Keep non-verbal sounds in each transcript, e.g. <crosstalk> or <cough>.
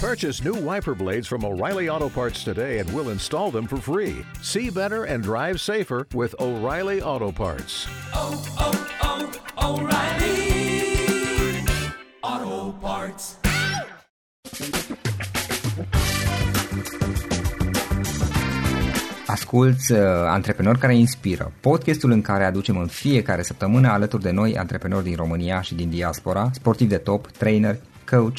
Purchase new wiper blades from O'Reilly Auto Parts today and we'll install them for free. See better and drive safer with O'Reilly Auto Parts. Oh, oh, oh, O'Reilly Auto Parts. Asculți uh, Antreprenori care inspiră, podcastul în care aducem în fiecare săptămână alături de noi antreprenori din România și din diaspora, sportivi de top, trainer, coach,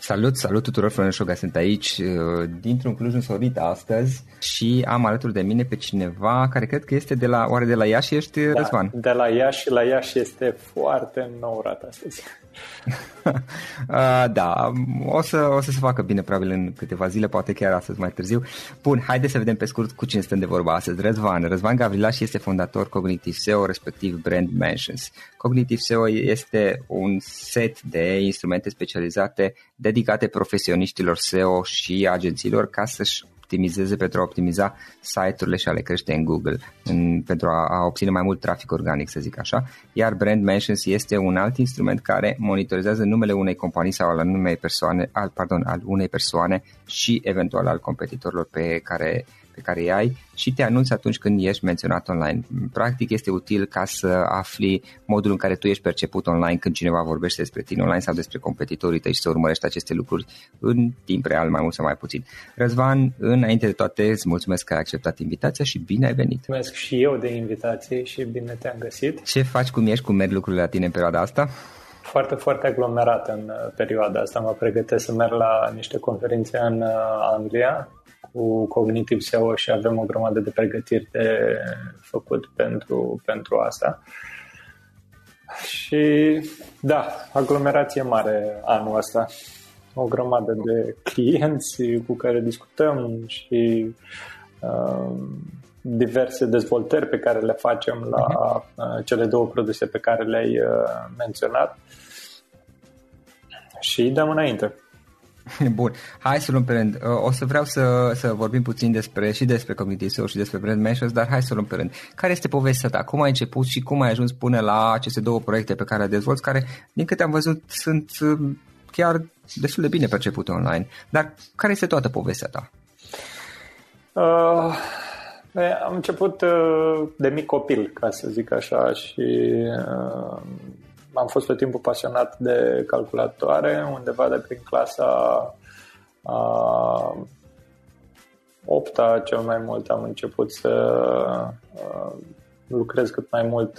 Salut, salut tuturor, Florin Șoga, sunt aici uh, dintr-un Cluj însorit astăzi și am alături de mine pe cineva care cred că este de la, oare de la Iași ești, da, Răzvan? de la Iași, la Iași este foarte nourat astăzi. <laughs> da, o să, o să se facă bine probabil în câteva zile, poate chiar astăzi mai târziu. Bun, haideți să vedem pe scurt cu cine stăm de vorba astăzi. Răzvan. Răzvan Gavrilaș este fondator Cognitive SEO, respectiv Brand Mentions. Cognitive SEO este un set de instrumente specializate dedicate profesioniștilor SEO și agențiilor ca să-și optimizeze pentru a optimiza site-urile și a le crește în Google, în, pentru a, a obține mai mult trafic organic, să zic așa. Iar Brand Mentions este un alt instrument care monitorizează numele unei companii sau al unei persoane, al, pardon, al unei persoane și eventual al competitorilor pe care pe care îi ai și te anunți atunci când ești menționat online. Practic este util ca să afli modul în care tu ești perceput online când cineva vorbește despre tine online sau despre competitorii tăi și să urmărești aceste lucruri în timp real, mai mult sau mai puțin. Răzvan, înainte de toate, îți mulțumesc că ai acceptat invitația și bine ai venit. Mulțumesc și eu de invitație și bine te-am găsit. Ce faci, cum ești, cum merg lucrurile la tine în perioada asta? foarte, foarte aglomerat în uh, perioada asta. Mă pregătesc să merg la niște conferințe în uh, Anglia cu Cognitive SEO și avem o grămadă de pregătiri de făcut pentru, pentru asta. Și da, aglomerație mare anul ăsta. O grămadă de clienți cu care discutăm și uh, diverse dezvoltări pe care le facem la uh, cele două produse pe care le-ai uh, menționat și dăm înainte. <laughs> Bun, hai să luăm pe rând. Uh, o să vreau să, să vorbim puțin despre și despre Cognitive Soul și despre Brand Measures, dar hai să luăm pe rând. Care este povestea ta? Cum ai început și cum ai ajuns până la aceste două proiecte pe care le dezvolți, care, din câte am văzut, sunt uh, chiar destul de bine percepute online. Dar care este toată povestea ta? Uh, am început uh, de mic copil, ca să zic așa, și uh, am fost tot timpul pasionat de calculatoare, undeva de prin clasa a opta cel mai mult am început să lucrez cât mai mult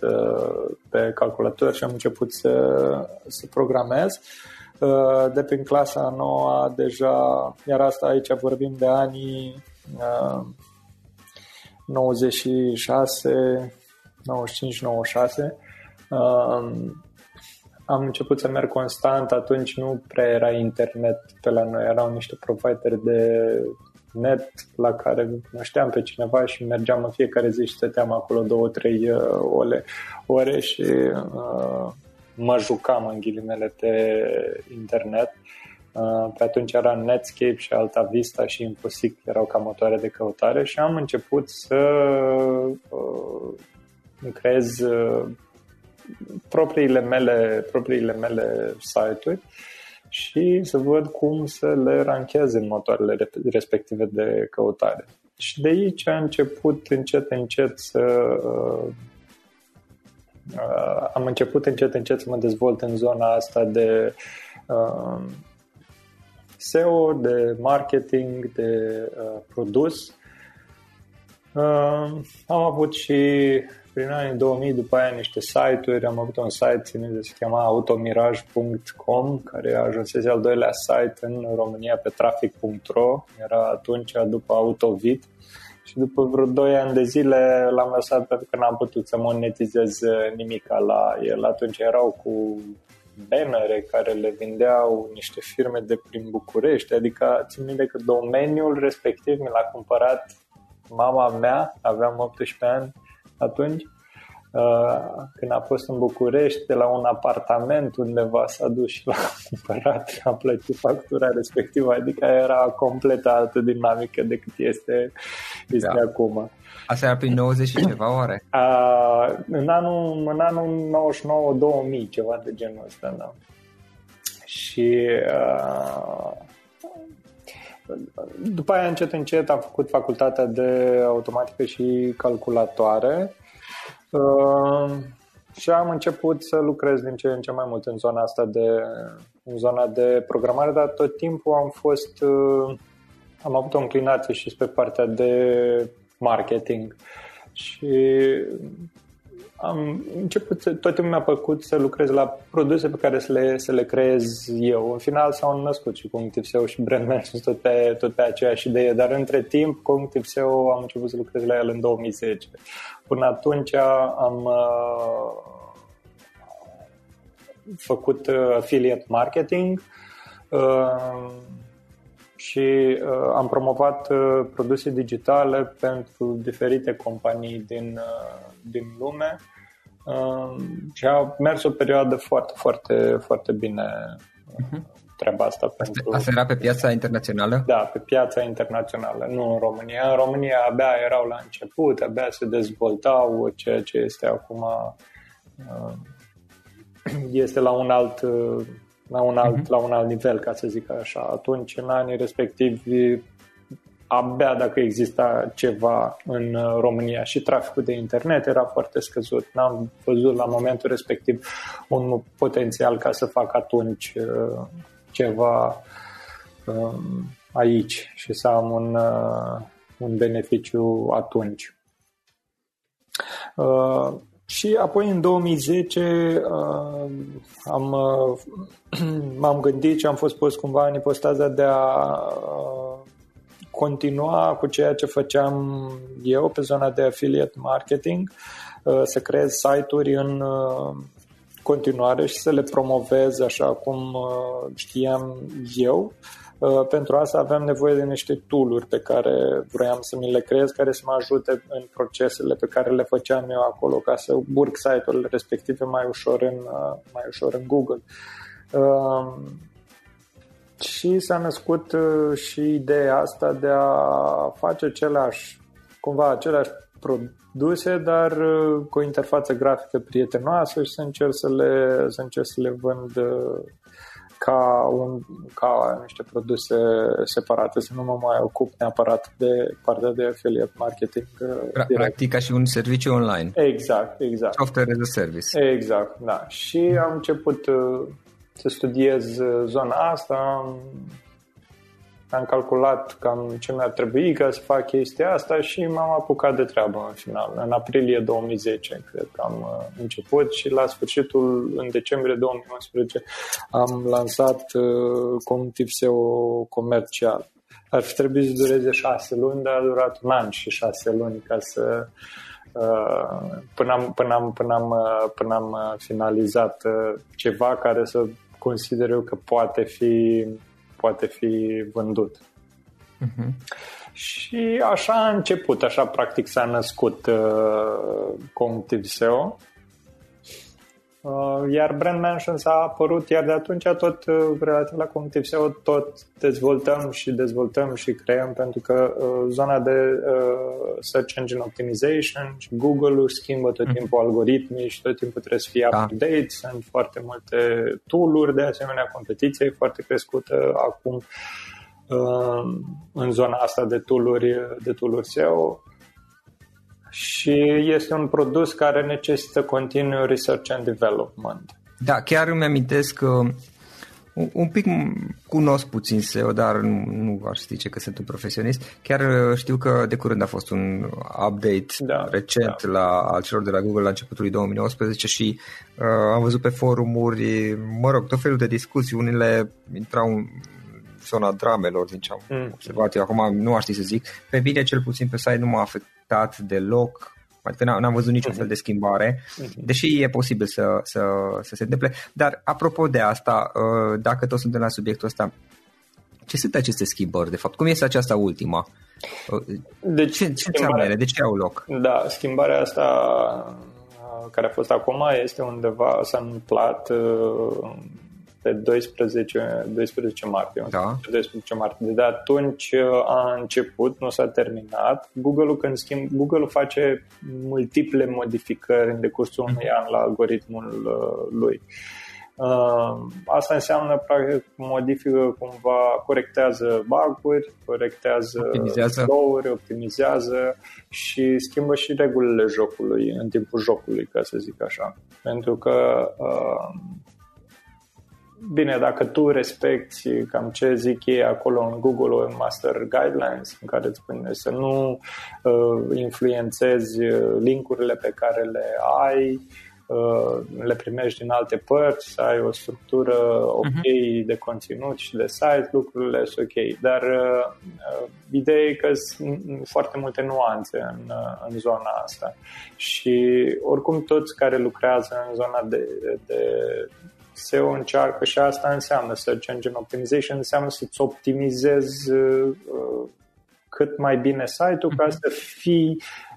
pe calculator și am început să, să programez. De prin clasa a noua deja, iar asta aici vorbim de anii 96, 95-96 am început să merg constant, atunci nu prea era internet pe la noi, erau niște provider de net la care cunoșteam pe cineva și mergeam în fiecare zi și stăteam acolo două, trei uh, ore, ore și uh, mă jucam în ghilimele pe internet. Uh, pe atunci era Netscape și Alta Vista și Infosic erau ca motoare de căutare și am început să uh, creez uh, propriile mele, propriile mele site-uri și să văd cum să le rancheze în motoarele respective de căutare. Și de aici a început încet, încet să uh, uh, am început încet, încet să mă dezvolt în zona asta de uh, SEO, de marketing, de uh, produs. Uh, am avut și prin anii 2000, după aia niște site-uri, am avut un site ținut de se chema automiraj.com, care ajunsese al doilea site în România pe traffic.ro, era atunci după Autovit. Și după vreo 2 ani de zile l-am lăsat pentru că n-am putut să monetizez nimic la el. Atunci erau cu bannere care le vindeau niște firme de prin București, adică țin minte că domeniul respectiv mi l-a cumpărat mama mea, aveam 18 ani, atunci, uh, când a fost în București, de la un apartament undeva s-a dus și l-a <laughs> cumpărat, a plătit factura respectivă, adică era complet altă dinamică decât este, este da. acum. Asta era prin 90 și ceva, oare? Uh, în anul, în anul 99-2000, ceva de genul ăsta, da. Și uh, după aia, încet, încet, am făcut facultatea de automatică și calculatoare uh, și am început să lucrez din ce în ce mai mult în zona asta de, în zona de programare, dar tot timpul am fost, uh, am avut o înclinație și spre partea de marketing. Și am început, să, tot timpul mi-a plăcut să lucrez la produse pe care să le, să le creez eu. În final s-au născut și Cognitive SEO și Brand Management tot pe, tot pe aceeași idee, dar între timp Cognitive SEO am început să lucrez la el în 2010. Până atunci am uh, făcut uh, affiliate marketing uh, și uh, am promovat uh, produse digitale pentru diferite companii din, uh, din lume uh, și a mers o perioadă foarte, foarte, foarte bine uh-huh. treaba asta. Pentru... Asta era pe piața internațională? Da, pe piața internațională, nu în România. În România abia erau la început, abia se dezvoltau ceea ce este acum uh, este la un alt uh, la un alt, uh-huh. la un alt nivel, ca să zic așa. Atunci, în anii respectivi, abia dacă exista ceva în uh, România și traficul de internet era foarte scăzut. N-am văzut la momentul respectiv un potențial ca să fac atunci uh, ceva um, aici și să am un, uh, un beneficiu atunci. Și apoi în 2010 uh, am, uh, <clears throat> m-am gândit și am fost pus cumva în ipostaza de a uh, continua cu ceea ce făceam eu pe zona de affiliate marketing, uh, să creez site-uri în uh, continuare și să le promovez așa cum uh, știam eu. Uh, pentru asta aveam nevoie de niște tooluri pe care vroiam să mi le creez, care să mă ajute în procesele pe care le făceam eu acolo, ca să urc site-urile respective mai ușor în, uh, mai ușor în Google. Și s-a născut și ideea asta de a face același, cumva aceleași produse, dar uh, cu o interfață grafică prietenoasă și să încerc să le, să încerc să le vând uh, ca, un, ca niște produse separate, să nu mă mai ocup neapărat de partea de affiliate marketing. Uh, practic ca și un serviciu online. Exact, exact. Software as a service. Exact, da. Și am început să studiez zona asta, am calculat cam ce mi-ar trebui ca să fac chestia asta și m-am apucat de treabă în final. În aprilie 2010 cred că am uh, început și la sfârșitul, în decembrie 2011, am lansat uh, Cognitiv SEO comercial. Ar fi trebuit să dureze șase luni, dar a durat un an și șase luni ca să uh, până am, până am, până am, până am finalizat ceva care să consider eu că poate fi poate fi vândut. Uh-huh. Și așa a început, așa practic s-a născut uh, Cognitive SEO. Uh, iar Brand Mentions a apărut, iar de atunci tot uh, relativ la Cognitive SEO tot dezvoltăm și dezvoltăm și creăm pentru că uh, zona de uh, Search Engine Optimization și Google-ul schimbă tot mhm. timpul algoritmii și tot timpul trebuie să fie da. up-to-date, sunt foarte multe tool-uri, de asemenea competiția e foarte crescută acum uh, în zona asta de tool-uri, de tool SEO și este un produs care necesită continuu research and development. Da, chiar îmi amintesc că un pic cunosc puțin SEO, dar nu, nu aș zice că sunt un profesionist. Chiar uh, știu că de curând a fost un update da, recent da. la al celor de la Google la începutul 2019 și uh, am văzut pe forumuri, mă rog, tot felul de discuții, unele intrau în zona dramelor din ce am mm. observat eu. Acum nu aș ști să zic. Pe mine, cel puțin pe site, nu m-a afectat deloc Adică n-am văzut niciun fel de schimbare, mhm. deși e posibil să, să, să se întâmple. Dar apropo de asta, uh, dacă tot suntem la subiectul ăsta, ce sunt aceste schimbări, de fapt? Cum este aceasta ultima? Uh, deci, ce, ce înseamnă ele? De ce au loc? Da, schimbarea asta uh, care a fost acum este undeva, s-a întâmplat pe 12, 12 martie. Da. 12 martie. De atunci uh, a început, nu s-a terminat. Google-ul când schimb, Google face multiple modificări în decursul unui mhm. an la algoritmul uh, lui. Uh, asta înseamnă, practic, modifică cumva, corectează bug-uri, corectează optimizează. flow-uri, optimizează și schimbă și regulile jocului în timpul jocului, ca să zic așa. Pentru că uh, Bine, dacă tu respecti cam ce zic ei acolo în Google Master Guidelines, în care îți spune să nu uh, influențezi uh, linkurile pe care le ai, uh, le primești din alte părți, să ai o structură ok uh-huh. de conținut și de site, lucrurile sunt ok. Dar uh, uh, ideea e că sunt foarte multe nuanțe în, uh, în zona asta și oricum toți care lucrează în zona de, de SEO încearcă și asta înseamnă Search Engine Optimization, înseamnă să-ți optimizezi uh, cât mai bine site-ul ca mhm. să fii uh,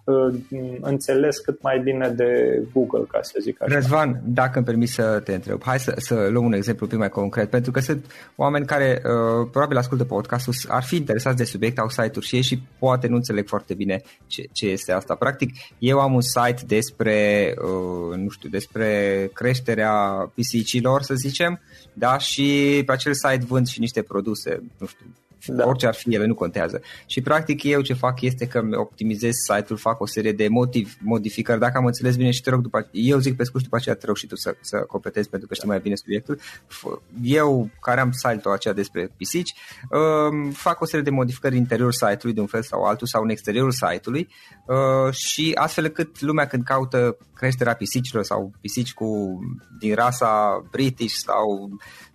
înțeles cât mai bine de Google, ca să zic așa. Răzvan, dacă îmi permis să te întreb, hai să, să luăm un exemplu un pic mai concret, pentru că sunt oameni care uh, probabil ascultă podcastul, ar fi interesați de subiect, au site-uri și ei și poate nu înțeleg foarte bine ce, ce este asta. Practic, eu am un site despre, uh, nu știu, despre creșterea pisicilor, să zicem, da, și pe acel site vând și niște produse, nu știu, da. orice ar fi ele, nu contează. Și practic eu ce fac este că optimizez site-ul, fac o serie de motiv, modificări, dacă am înțeles bine și te rog după eu zic pe scurt după aceea te rog și tu să, să completezi pentru că știi mai bine subiectul. Eu, care am site-ul aceea despre pisici, um, fac o serie de modificări în interiorul site-ului de un fel sau altul sau în exteriorul site-ului uh, și astfel cât lumea când caută creșterea pisicilor sau pisici cu din rasa British sau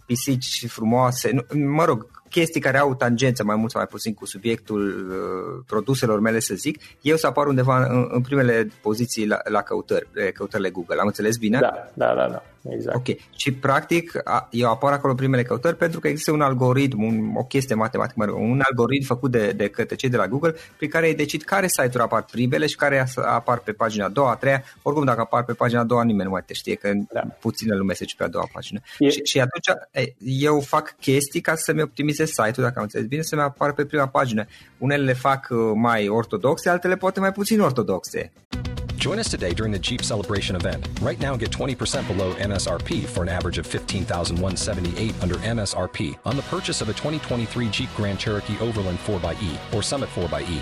pisici frumoase, mă rog, chestii care au tangență mai mult sau mai puțin cu subiectul uh, produselor mele, să zic, eu să apar undeva în, în primele poziții la, la căutări, căutările Google. Am înțeles bine? Da, da, da, da. Exact. Ok. Și practic eu apar acolo în primele căutări pentru că există un algoritm, un, o chestie matematică, un algoritm făcut de, de către cei de la Google prin care ei decid care site-uri apar primele și care apar pe pagina a doua, a treia. Oricum dacă apar pe pagina a doua nimeni nu mai te știe că da. puține lume se pe a doua pagină. E... Și, și atunci eu fac chestii ca să-mi optimizez site-ul, dacă am înțeles bine, să-mi apar pe prima pagină. Unele le fac uh, mai ortodoxe, altele poate mai puțin ortodoxe. Join us today during the Jeep Celebration event. Right now, get 20% below MSRP for an average of 15178 under MSRP on the purchase of a 2023 Jeep Grand Cherokee Overland 4xE or Summit 4xE.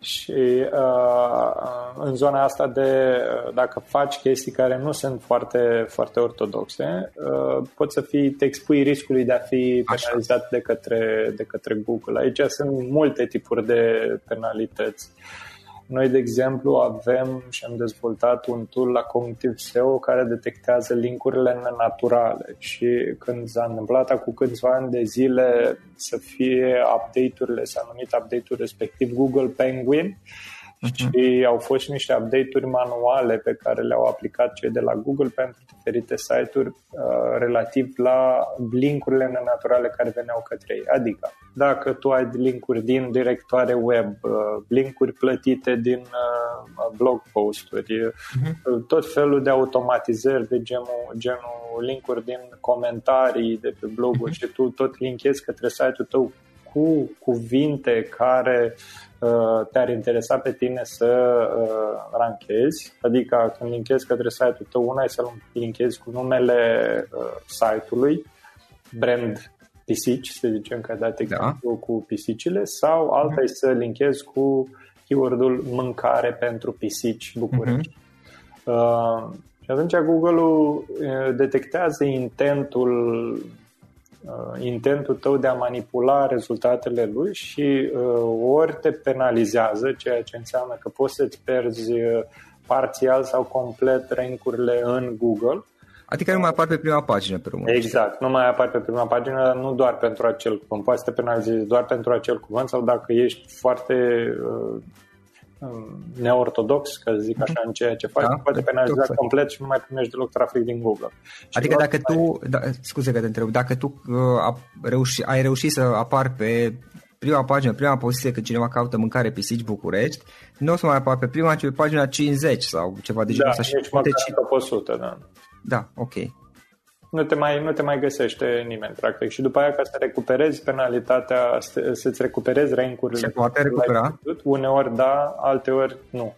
Și uh, în zona asta de dacă faci chestii care nu sunt foarte, foarte ortodoxe, uh, poți să fii, te expui riscului de a fi penalizat de către, de către Google. Aici sunt multe tipuri de penalități. Uh, noi, de exemplu, avem și am dezvoltat un tool la Cognitive SEO care detectează linkurile nenaturale și când s-a întâmplat cu câțiva ani de zile să fie update-urile, s-a numit update-ul respectiv Google Penguin, uh-huh. și au fost și niște update-uri manuale pe care le-au aplicat cei de la Google pentru diferite site-uri uh, relativ la linkurile nenaturale care veneau către ei. Adică, dacă tu ai linkuri din directoare web, uh, linkuri plătite din uh, blog posturi, uh-huh. tot felul de automatizări de genul, genul linkuri din comentarii de pe bloguri uh-huh. și tu tot linkezi către site-ul tău cu cuvinte care uh, te-ar interesa pe tine să uh, ranchezi, adică când linkezi către site-ul tău, una e să linkezi cu numele uh, site-ului, brand pisici, să zicem că ai dat exemplu da. cu pisicile, sau alta mm-hmm. e să linkezi cu keyword-ul mâncare pentru pisici București. Mm-hmm. Uh, și atunci Google-ul uh, detectează intentul uh, intentul tău de a manipula rezultatele lui și uh, ori te penalizează, ceea ce înseamnă că poți să-ți pierzi uh, parțial sau complet rankurile în Google. Adică nu mai apar pe prima pagină pe român. Exact, nu mai apar pe prima pagină, nu doar pentru acel cuvânt. Poate să te penalizezi doar pentru acel cuvânt sau dacă ești foarte uh, neortodox, ca să zic așa, în ceea ce faci, da, poate penaliza exact. complet și nu mai primești deloc trafic din Google. Și adică dacă tu, da, scuze că te întreb, dacă tu uh, reuși, ai reușit să apar pe prima pagină, prima poziție când cineva caută mâncare pisici București, nu o să mai apar pe prima, ci pe pagina 50 sau ceva de genul da, ăsta. Da, nici și... 100, da. Da, ok nu te mai, nu te mai găsește nimeni, practic. Și după aia, ca să recuperezi penalitatea, să-ți recuperezi rankurile. Se poate recupera? Uneori da, alteori nu.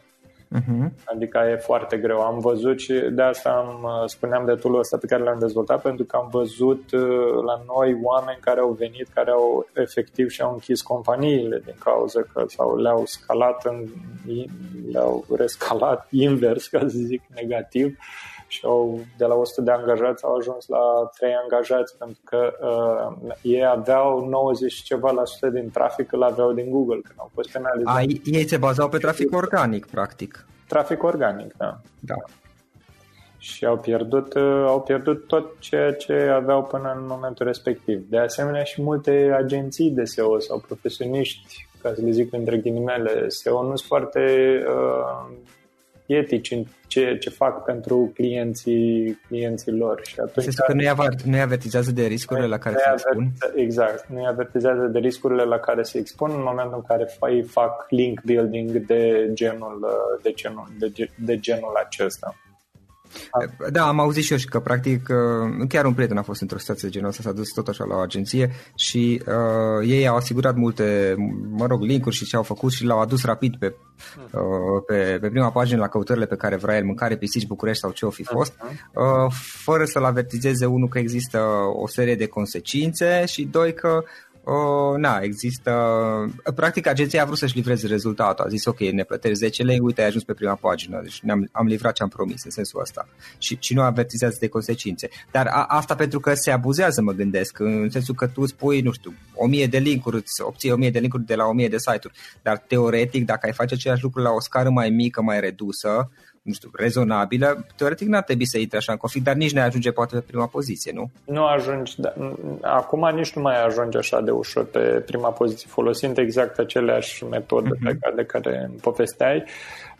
Uh-huh. Adică e foarte greu. Am văzut și de asta am, spuneam de tool ăsta pe care l-am dezvoltat, pentru că am văzut uh, la noi oameni care au venit, care au efectiv și au închis companiile din cauza că sau le-au scalat, în, le-au rescalat <laughs> invers, ca să zic, negativ și au, de la 100 de angajați au ajuns la 3 angajați pentru că uh, ei aveau 90 ceva la sută din trafic îl aveau din Google când au fost penalizați. A, ei se bazau pe trafic organic, practic. Trafic organic, da. Da. Și au pierdut, uh, au pierdut tot ceea ce aveau până în momentul respectiv. De asemenea și multe agenții de SEO sau profesioniști, ca să le zic între ghilimele, SEO nu sunt foarte uh, etici în ce, ce fac pentru clienții, clienții lor. Și atunci Este că nu-i, aver, nu avertizează de riscurile la care se expun? Exact, nu-i avertizează de riscurile la care se expun în momentul în care îi fac link building de genul, de genul, de, de genul acesta. Da, am auzit și eu și că practic uh, chiar un prieten a fost într-o situație de genul ăsta, s-a dus tot așa la o agenție și uh, ei au asigurat multe, mă rog, linkuri și ce au făcut și l-au adus rapid pe, uh, pe, pe prima pagină la căutările pe care vrea el, mâncare, pisici, București sau ce o fi fost, uh, fără să-l avertizeze unul că există o serie de consecințe și doi că uh, na, există... Practic, agenția a vrut să-și livreze rezultatul. A zis, ok, ne plătești 10 lei, uite, ai ajuns pe prima pagină. Deci ne-am, am livrat ce am promis, în sensul ăsta. Și, și nu avertizează de consecințe. Dar a, asta pentru că se abuzează, mă gândesc, în sensul că tu spui, nu știu, 1000 de linkuri, îți obții 1000 de linkuri de la 1000 de site-uri. Dar teoretic, dacă ai face același lucru la o scară mai mică, mai redusă, nu știu, rezonabilă, teoretic n-ar trebui să intre așa în conflict, dar nici ne ajunge poate pe prima poziție, nu? Nu ajungi, da, acum nici nu mai ajunge așa de ușor pe prima poziție, folosind exact aceleași metode uh-huh. pe care, de care povesteai,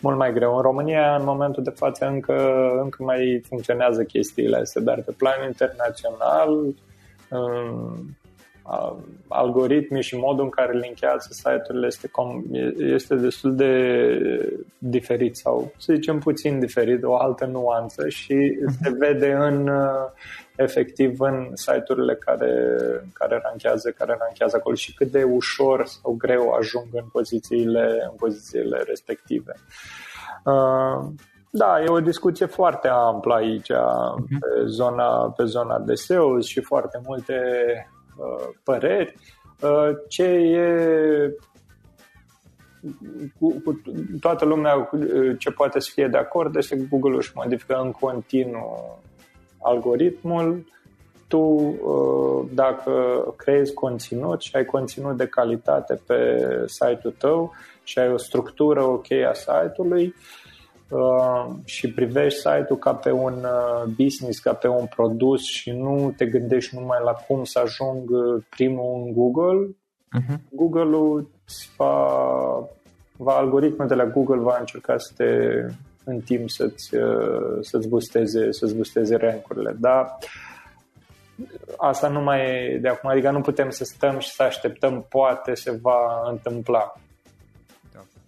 mult mai greu. În România, în momentul de față, încă, încă mai funcționează chestiile astea, dar pe plan internațional, algoritmii și modul în care linkează site-urile este, com- este destul de diferit sau, să zicem, puțin diferit, o altă nuanță și se vede în efectiv în site-urile care, care ranchează, care ranchează acolo și cât de ușor sau greu ajung în pozițiile, în pozițiile respective. Uh, da, e o discuție foarte amplă aici mhm. pe zona, pe zona de SEO și foarte multe Uh, păreri. Uh, ce e cu, cu toată lumea uh, ce poate să fie de acord este că Google își modifică în continuu algoritmul. Tu, dacă creezi conținut și ai conținut de calitate pe site-ul tău și ai o structură ok a site-ului, Uh, și privești site-ul ca pe un uh, business, ca pe un produs și nu te gândești numai la cum să ajung uh, primul în Google, uh-huh. Google-ul va, va algoritmul de la Google va încerca să te în timp să-ți, să-ți boosteze, să-ți boosteze rankurile. Dar asta nu mai e de acum, adică nu putem să stăm și să așteptăm, poate se va întâmpla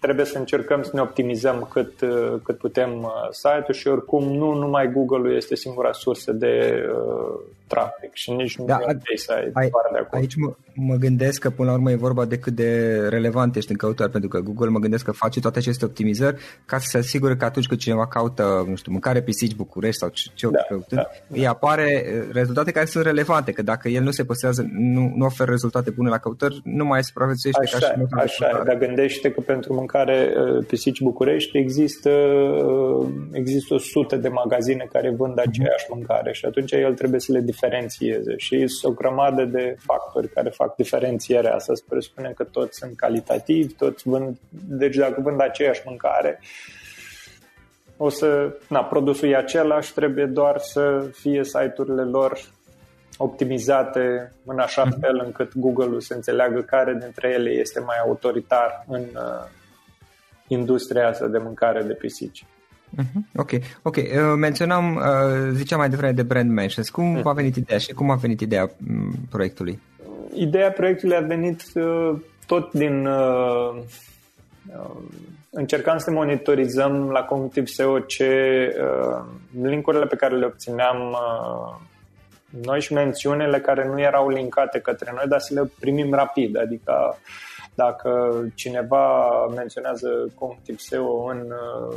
trebuie să încercăm să ne optimizăm cât, uh, cât putem uh, site-ul și oricum nu numai Google-ul este singura sursă de uh, trafic și nici nu da, e site ai, de acolo. Aici mă, mă gândesc că până la urmă e vorba de cât de relevant ești în căutări, pentru că Google mă gândesc că face toate aceste optimizări ca să se asigure că atunci când cineva caută, nu știu, mâncare pisici București sau ce, ce da, căutând, da, da. îi apare rezultate care sunt relevante, că dacă el nu se păstrează, nu, nu oferă rezultate bune la căutări, nu mai supraviețuiește așa, ca și Așa, dar gândește că pentru mâncare uh, pisici București există, uh, există o sută de magazine care vând mhm. aceeași mâncare și atunci el trebuie să le diferențieze și sunt o grămadă de factori care fac diferențierea asta. Se presupune că toți sunt calitativi, toți vând, deci dacă vând aceeași mâncare, o să, na, produsul e același, trebuie doar să fie site-urile lor optimizate în așa mhm. fel încât Google-ul să înțeleagă care dintre ele este mai autoritar în uh, industria asta de mâncare de pisici. Uh-huh. Ok, ok. Uh, menționam, uh, ziceam mai devreme de brand mentions. Cum uh-huh. a venit ideea și cum a venit ideea um, proiectului? Ideea proiectului a venit uh, tot din... Uh, uh, încercam să monitorizăm la Cognitive SEO ce uh, linkurile pe care le obțineam uh, noi și mențiunile care nu erau linkate către noi, dar să le primim rapid. Adică dacă cineva menționează Cognitive SEO în uh,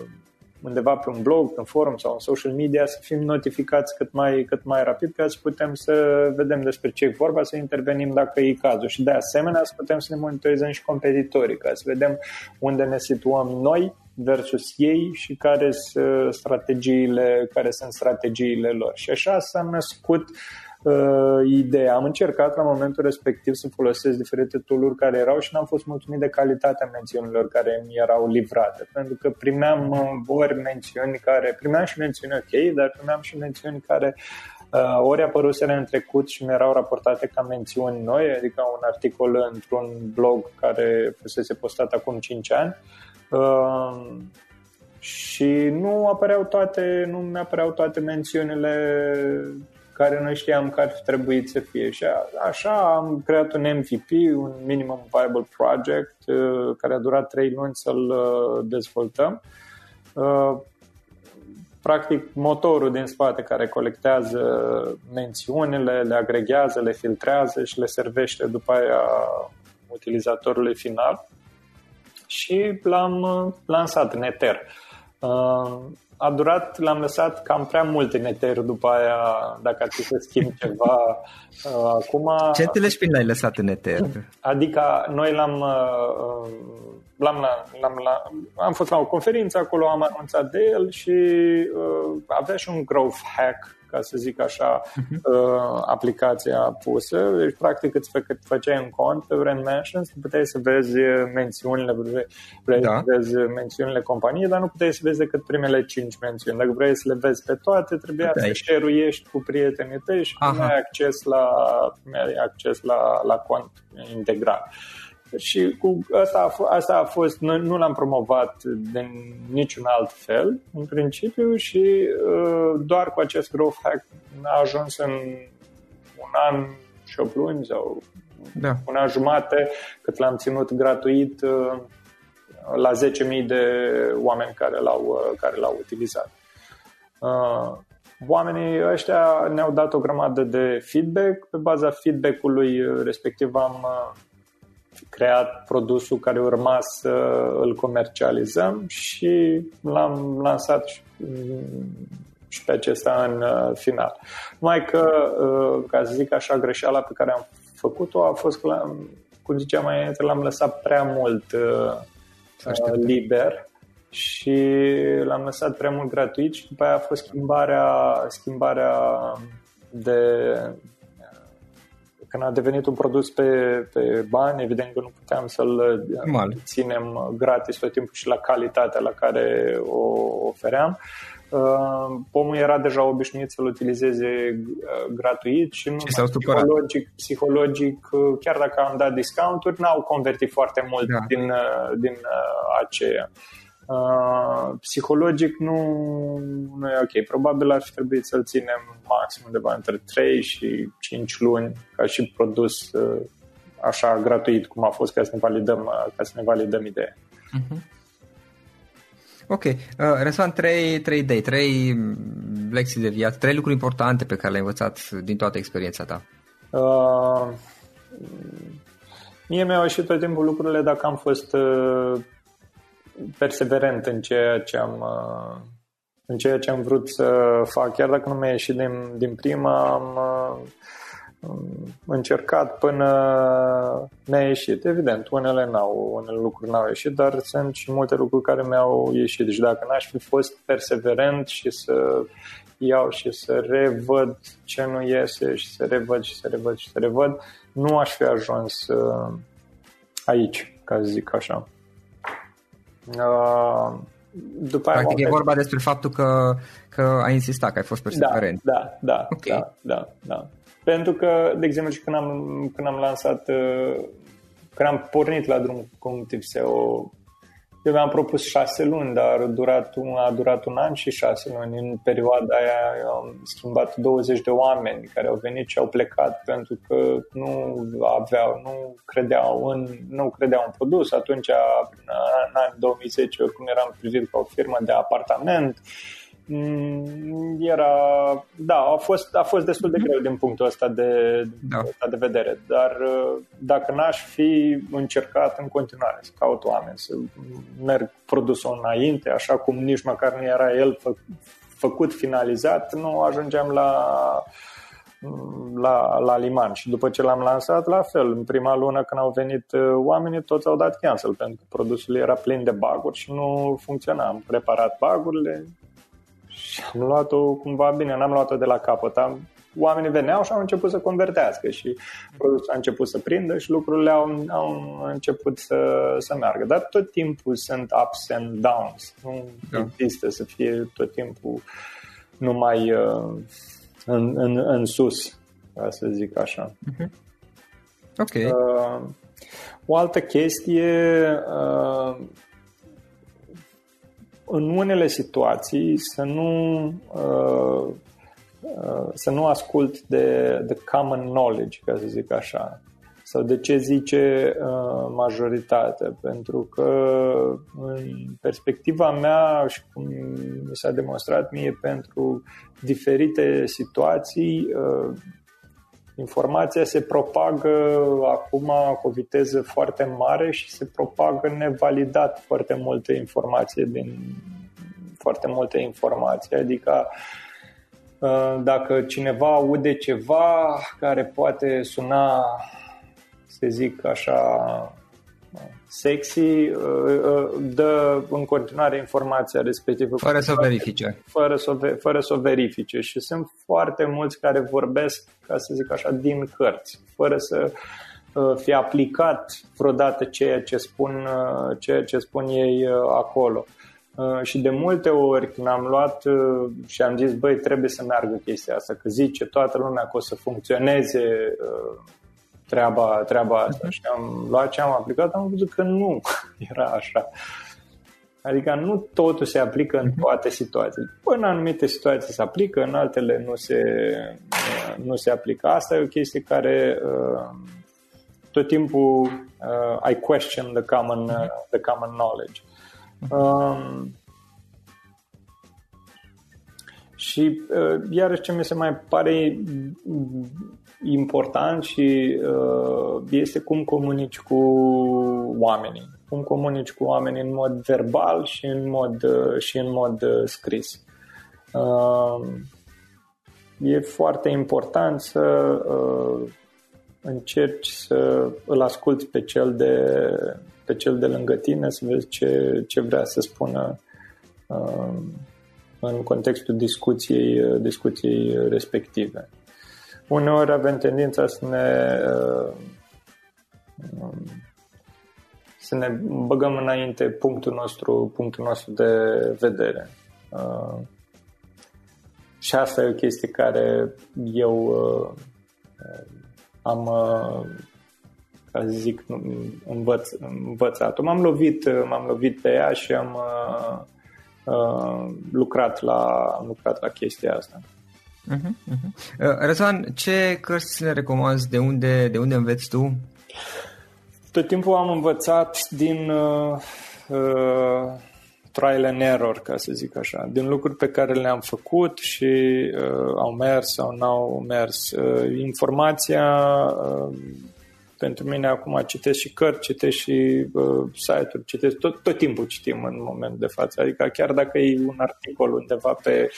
undeva pe un blog, pe un forum sau în social media să fim notificați cât mai, cât mai rapid ca să putem să vedem despre ce e vorba, să intervenim dacă e cazul și de asemenea să putem să ne monitorizăm și competitorii ca să vedem unde ne situăm noi versus ei și care sunt strategiile, care sunt strategiile lor. Și așa s-a născut uh, uh, idee. Am încercat la momentul respectiv să folosesc diferite tooluri care erau și n-am fost mulțumit de calitatea mențiunilor care mi erau livrate. Pentru că primeam uh, ori mențiuni care, primeam și mențiuni ok, dar primeam și mențiuni care uh, ori apăruseră în trecut și mi erau raportate ca mențiuni noi, adică un articol într-un blog care fusese postat acum 5 ani. Uh, și nu apăreau toate, nu mi apăreau toate mențiunile care noi știam că ar fi trebuit să fie. Și așa am creat un MVP, un Minimum Viable Project, uh, care a durat trei luni să-l uh, dezvoltăm. Uh, practic, motorul din spate care colectează mențiunile, le agregează, le filtrează și le servește după aia utilizatorului final și l-am lansat în Ether. Uh, a durat, l-am lăsat cam prea mult în Ether după aia, dacă ar fi să schimb ceva. <laughs> Uh, acum... Ce înțelegi prin l-ai lăsat în Ether? Adică noi l-am, uh, l-am, l-am, l-am, am fost la o conferință acolo, am anunțat de el și uh, avea și un growth hack ca să zic așa, uh-huh. aplicația pusă. Deci, practic, îți fă, făceai un cont pe Brand Mentions, puteai să vezi mențiunile, vrei da. să vezi mențiunile companiei, dar nu puteai să vezi decât primele 5 mențiuni. Dacă vrei să le vezi pe toate, trebuia Puteai. să share cu prietenii tăi și ai acces la, ai acces la, la cont integral. Și cu asta, a, asta a fost, nu, nu l-am promovat de niciun alt fel, în principiu, și uh, doar cu acest growth hack a ajuns în un an și o luni sau da. un an jumate, cât l-am ținut gratuit uh, la 10.000 de oameni care l-au, uh, care l-au utilizat. Uh, oamenii ăștia ne-au dat o grămadă de feedback. Pe baza feedback-ului respectiv am uh, creat produsul care urma să îl comercializăm și l-am lansat și, și pe acesta în uh, final. Numai că, uh, ca să zic așa, greșeala pe care am făcut-o a fost că, cum ziceam mai înainte, l-am lăsat prea mult uh, liber și l-am lăsat prea mult gratuit și după aia a fost schimbarea, schimbarea de când a devenit un produs pe, pe bani, evident că nu puteam să-l Mal. ținem gratis tot timpul și la calitatea la care o ofeream. Uh, pomul era deja obișnuit să-l utilizeze uh, gratuit și nu și psihologic, psihologic, uh, chiar dacă am dat discounturi, n-au convertit foarte mult da. din, din aceea. Uh, psihologic nu, nu e ok. Probabil ar fi trebuit să-l ținem maxim undeva între 3 și 5 luni ca și produs uh, așa gratuit cum a fost ca să ne validăm, uh, ca să ne validăm ideea. Uh-huh. Ok. Uh, Răzvan, trei, trei idei, trei lecții de viață, trei lucruri importante pe care le-ai învățat din toată experiența ta. Uh, mie mi-au ieșit tot timpul lucrurile dacă am fost uh, perseverent în ceea ce am uh, în ceea ce am vrut să fac, chiar dacă nu mi-a ieșit din, din prima, am uh, încercat până mi-a ieșit. Evident, unele n-au, unele lucruri n-au ieșit, dar sunt și multe lucruri care mi-au ieșit. Deci dacă n-aș fi fost perseverent și să iau și să revăd ce nu iese și să revăd și să revăd și să revăd, nu aș fi ajuns uh, aici, ca să zic așa. Uh, după aia Practic e vorba despre faptul că, că ai insistat, că ai fost perseverent. Da, da, da, okay. da, da, da. Pentru că, de exemplu, și când am, când am lansat, uh, când am pornit la drum cu un tip SEO eu mi-am propus șase luni, dar a durat, un, a durat un an și șase luni. În perioada aia am schimbat 20 de oameni care au venit și au plecat pentru că nu aveau, nu credeau în, nu credeau în produs. Atunci, în anii 2010, oricum eram privit ca o firmă de apartament. Uh, Mm, era, da, a fost, a fost destul de greu din punctul ăsta de, da. ăsta de vedere, dar uh, dacă n-aș fi încercat în continuare să caut oameni, să merg produsul înainte, așa cum nici măcar nu era el fă, făcut, finalizat, nu ajungeam la, la, la liman și după ce l-am lansat, la fel, în prima lună când au venit uh, oamenii, toți au dat cancel pentru că produsul era plin de baguri și nu funcționa. Am preparat bagurile, și am luat-o cumva bine, n-am luat-o de la capăt. Am, oamenii veneau și au început să convertească și produsul a început să prindă și lucrurile au, au început să, să meargă. Dar tot timpul sunt ups and downs. Nu da. există să fie tot timpul numai uh, în, în, în sus, ca să zic așa. Uh-huh. Ok. Uh, o altă chestie uh, în unele situații să nu, uh, uh, să nu ascult de, de common knowledge, ca să zic așa, sau de ce zice uh, majoritatea, pentru că în perspectiva mea și cum mi s-a demonstrat mie pentru diferite situații, uh, informația se propagă acum cu o viteză foarte mare și se propagă nevalidat foarte multe informații din foarte multe informații, adică uh, dacă cineva aude ceva care poate suna, să zic așa, sexy, uh, uh, dă în continuare informația respectivă. Fără să o verifice. Fără să o, fără să o verifice. Și sunt foarte mulți care vorbesc, ca să zic așa, din cărți, fără să uh, fi aplicat vreodată ceea ce spun, ceea ce spun ei acolo. Și de multe ori când am luat și am zis, băi, trebuie să meargă chestia asta, că zice toată lumea că o să funcționeze treaba, treaba asta și am luat ce am aplicat, am văzut că nu <laughs> era așa. Adică nu totul se aplică în toate situațiile. În anumite situații se aplică, în altele nu se, nu se aplică. Asta e o chestie care uh, tot timpul uh, I question the common, uh, the common knowledge. Um, și uh, iarăși ce mi se mai pare important și uh, este cum comunici cu oamenii. Cum comunici cu oamenii în mod verbal și în mod, uh, și în mod uh, scris. Uh, e foarte important să uh, încerci să îl asculți pe cel de, pe cel de lângă tine, să vezi ce, ce vrea să spună uh, în contextul discuției, uh, discuției respective uneori avem tendința să ne uh, să ne băgăm înainte punctul nostru, punctul nostru de vedere. Uh, și asta e o chestie care eu uh, am, ca să zic, învăț, învățat M-am lovit, m-am lovit pe ea și am lucrat la, am lucrat la chestia asta. Uh-huh, uh-huh. Uh, Răzvan, ce cărți le recomanzi? De unde, de unde înveți tu? Tot timpul am învățat din uh, uh, trial and error, ca să zic așa, din lucruri pe care le-am făcut și uh, au mers sau n-au mers. Uh, informația uh, pentru mine acum citesc și cărți, citesc și uh, site-uri, citesc tot, tot timpul citim în momentul de față. Adică chiar dacă e un articol undeva pe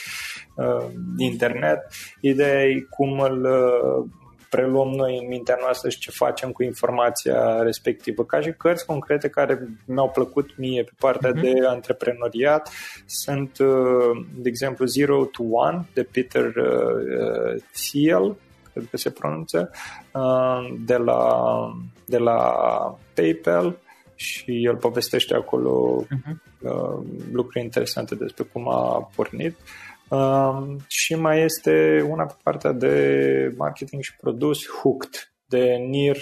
uh, internet, ideea e cum îl uh, preluăm noi în mintea noastră și ce facem cu informația respectivă. Ca și cărți concrete care mi-au plăcut mie pe partea uh-huh. de antreprenoriat sunt, uh, de exemplu, Zero to One de Peter uh, Thiel, cred că se pronunță, uh, de la, de la PayPal și el povestește acolo uh-huh. lucruri interesante despre cum a pornit. Uh, și mai este una pe partea de marketing și produs Hooked de Nir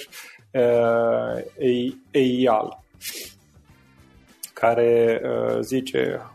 uh, Eyal care uh, zice uh,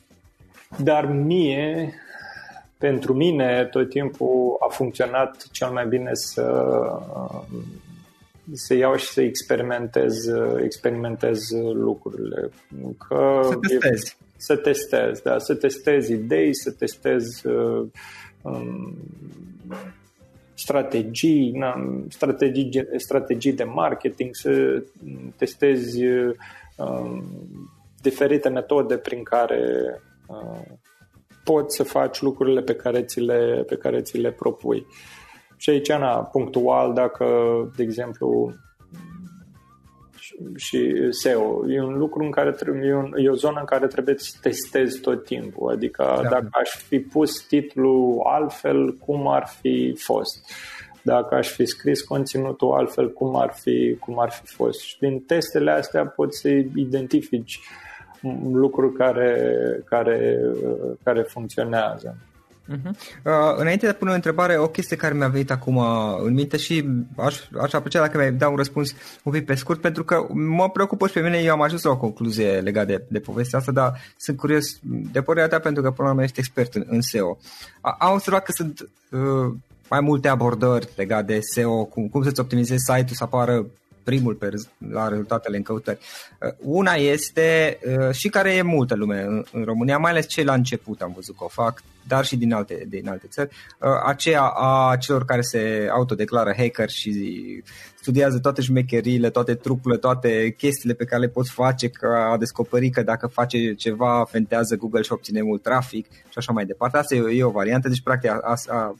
Dar mie, pentru mine, tot timpul a funcționat cel mai bine să, să iau și să experimentez, experimentez lucrurile. Că să testezi. Să testez, da, să testez idei, să testez um, strategii, na, strategii, strategii de marketing, să testezi um, diferite metode prin care poți să faci lucrurile pe care ți le, pe care ți le propui. Și aici, na, punctual, dacă, de exemplu, și SEO. E un lucru în care trebuie, e, un, e o zonă în care trebuie să testezi tot timpul. Adică da. dacă aș fi pus titlul altfel, cum ar fi fost? Dacă aș fi scris conținutul altfel, cum ar fi, cum ar fi fost? Și din testele astea poți să identifici lucruri care, care, care funcționează. Uh-huh. Uh, înainte de a pune o întrebare, o chestie care mi-a venit acum în minte și aș, aș aprecia dacă mi-ai da un răspuns un pic pe scurt, pentru că mă preocupă și pe mine, eu am ajuns la o concluzie legată de, de povestea asta, dar sunt curios de părerea ta pentru că până la urmă ești expert în, în SEO. A, am observat că sunt uh, mai multe abordări legate de SEO, cum, cum să-ți optimizezi site-ul să apară primul pe, la rezultatele în căutări. Uh, una este uh, și care e multă lume în, în România, mai ales cei la început am văzut că o fac, dar și din alte, din alte țări, uh, aceea a celor care se autodeclară hacker și studiază toate șmecheriile, toate trucurile, toate chestiile pe care le poți face ca a descoperi că dacă face ceva, fentează Google și obține mult trafic și așa mai departe. Asta e, e o variantă, deci practic a, a, a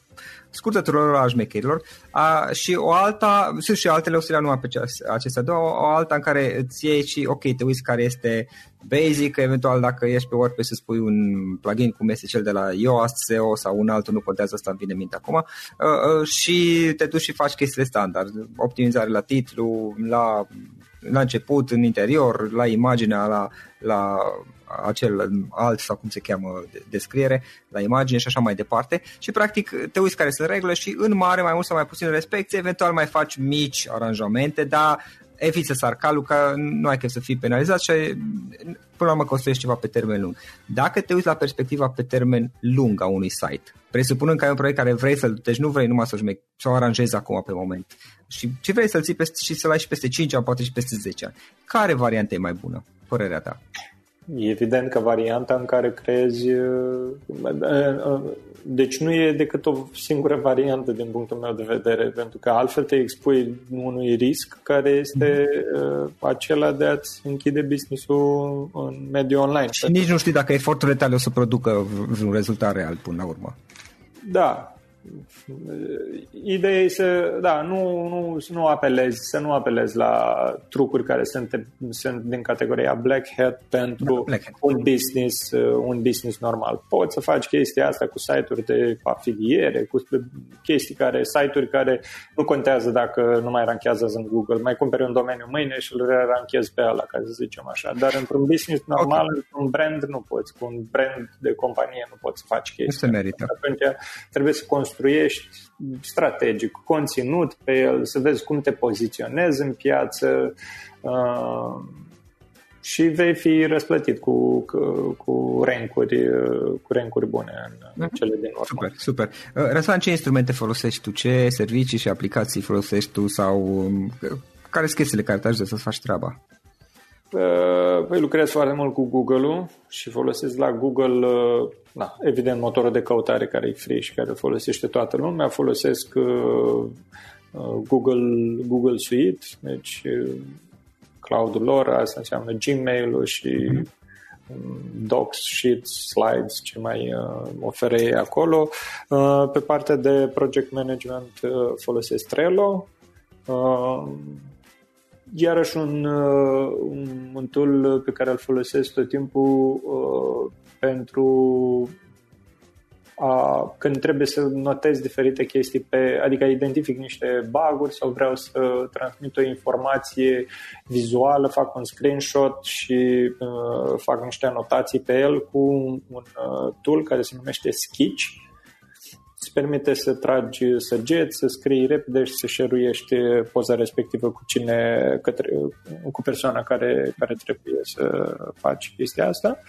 scurtăturilor a șmecherilor. A, și o alta, sunt și altele, o să le numai pe acestea. Două, o alta în care îți iei și ok, te uiți care este basic, eventual dacă ești pe WordPress să spui un plugin cum este cel de la Yoast SEO sau un altul, nu contează asta, îmi vine minte acum, uh, uh, și te duci și faci chestiile standard, optimizare la titlu, la, la început, în interior, la imaginea, la, la acel alt sau cum se cheamă descriere la imagine și așa mai departe. Și practic te uiți care sunt regulile și în mare mai mult sau mai puțin respecte, eventual mai faci mici aranjamente, dar eviți sarcalul că nu ai chef să fii penalizat și până la urmă construiești ceva pe termen lung. Dacă te uiți la perspectiva pe termen lung a unui site, presupunând că ai un proiect care vrei să-l, deci nu vrei numai să-l să o aranjezi acum pe moment și ce vrei să-l ții peste, și să-l ai și peste 5 ani, poate și peste 10 ani. Care variantă e mai bună? Părerea ta? Evident că varianta în care crezi uh, uh, uh, deci nu e decât o singură variantă din punctul meu de vedere, pentru că altfel te expui unui risc care este uh, acela de a-ți închide business-ul în mediul online. Și nici nu știi dacă eforturile tale o să producă vreun rezultat real până la urmă. Da, Ideea e să, da, nu, nu, să nu apelezi, să nu apelezi la trucuri care sunt, sunt din categoria black hat pentru da, black hat. un business, uh, un business normal. Poți să faci chestia asta cu site-uri de afiliere, cu chestii care, site-uri care nu contează dacă nu mai ranchează în Google, mai cumperi un domeniu mâine și îl ranchezi pe ăla, ca să zicem așa. Dar într-un business normal, okay. într-un brand nu poți, cu un brand de companie nu poți să faci chestia. Nu se merită. Atunci trebuie să construiești strategic, conținut pe el, să vezi cum te poziționezi în piață uh, și vei fi răsplătit cu, cu, cu rankuri, cu rankuri bune în uh-huh. cele din urmă. Super, super. Uh, Răslan, ce instrumente folosești tu? Ce servicii și aplicații folosești tu sau um, care sunt chestiile care te ajută să faci treaba? Uh, păi lucrez foarte mult cu Google-ul și folosesc la Google, uh, na, evident, motorul de căutare care e free și care folosește toată lumea. Folosesc uh, Google, Google Suite, deci cloud-ul lor, asta înseamnă Gmail-ul și mm-hmm. Docs, Sheets, Slides, ce mai oferă ei acolo. Pe partea de project management folosesc Trello iarăși un, uh, un, un tool pe care îl folosesc tot timpul uh, pentru a, când trebuie să notez diferite chestii pe, adică identific niște baguri sau vreau să transmit o informație vizuală, fac un screenshot și uh, fac niște anotații pe el cu un, un uh, tool care se numește Sketch îți permite să tragi săgeți, să scrii repede și să șeruiești poza respectivă cu cine, către, cu persoana care, care trebuie să faci chestia asta.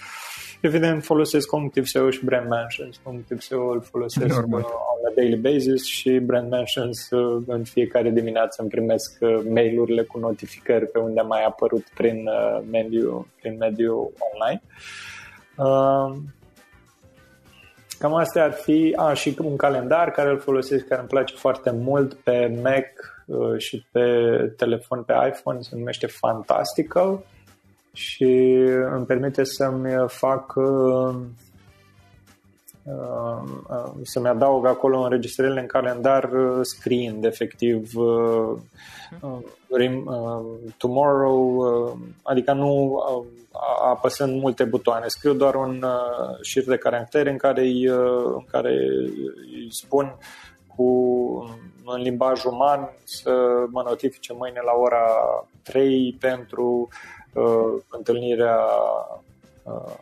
Evident, folosesc Cognitive SEO și Brand Mentions. Cognitive SEO îl folosesc Normal. Uh, on a daily basis și Brand Mentions uh, în fiecare dimineață îmi primesc uh, mail-urile cu notificări pe unde am mai apărut prin mediul, prin mediul online. Uh, Cam astea ar fi, a, și un calendar care îl folosesc, care îmi place foarte mult pe Mac uh, și pe telefon, pe iPhone, se numește Fantastical și îmi permite să-mi fac uh, uh, să-mi adaug acolo înregistrările în calendar screen, efectiv tomorrow, adică nu apăsând multe butoane. Scriu doar un uh, șir de caractere în care îi, uh, în care îi spun cu în limbaj uman să mă notifice mâine la ora 3 pentru uh, întâlnirea uh,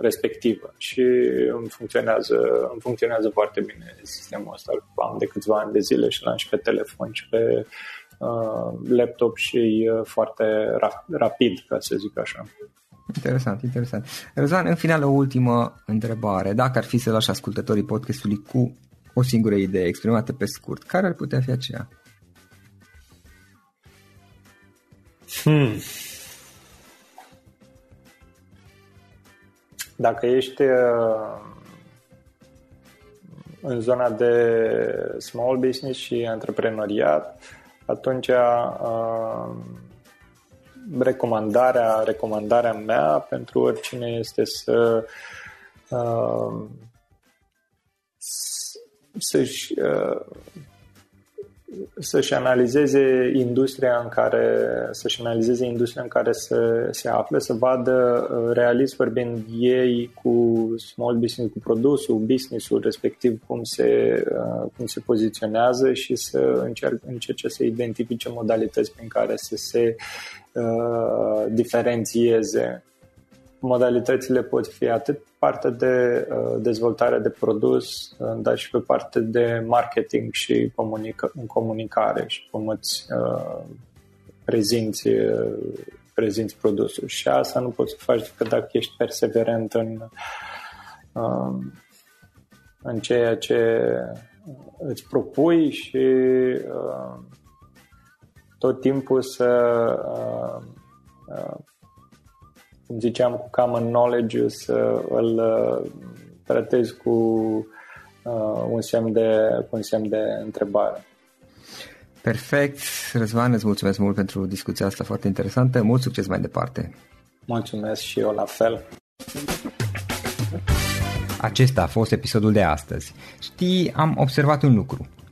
respectivă și îmi funcționează, îmi funcționează foarte bine sistemul ăsta. Am de câțiva ani de zile și l-am și pe telefon și pe uh, laptop și uh, foarte ra- rapid, ca să zic așa. Interesant, interesant. Răzvan, în final o ultimă întrebare. Dacă ar fi să lași ascultătorii podcastului cu o singură idee exprimată pe scurt, care ar putea fi aceea? Hmm. Dacă ești uh, în zona de small business și antreprenoriat, atunci uh, recomandarea, recomandarea mea pentru oricine este să uh, să-și să-și analizeze industria în care să-și analizeze industria în care se, se află, să vadă uh, realist vorbind ei cu small business, cu produsul, businessul respectiv cum se, uh, cum se poziționează și să încerc, încerce să identifice modalități prin care să se uh, diferențieze modalitățile pot fi atât partea de uh, dezvoltare de produs, uh, dar și pe partea de marketing și comunica- comunicare și cum îți uh, prezinți, uh, prezinți produsul. Și asta nu poți să faci decât dacă ești perseverent în, uh, în ceea ce îți propui și uh, tot timpul să uh, uh, cum ziceam, cu common knowledge să îl uh, tratezi cu uh, un semn de, cu un semn de întrebare. Perfect. Răzvan, îți mulțumesc mult pentru discuția asta foarte interesantă. Mult succes mai departe. Mulțumesc și eu la fel. Acesta a fost episodul de astăzi. Știi, am observat un lucru.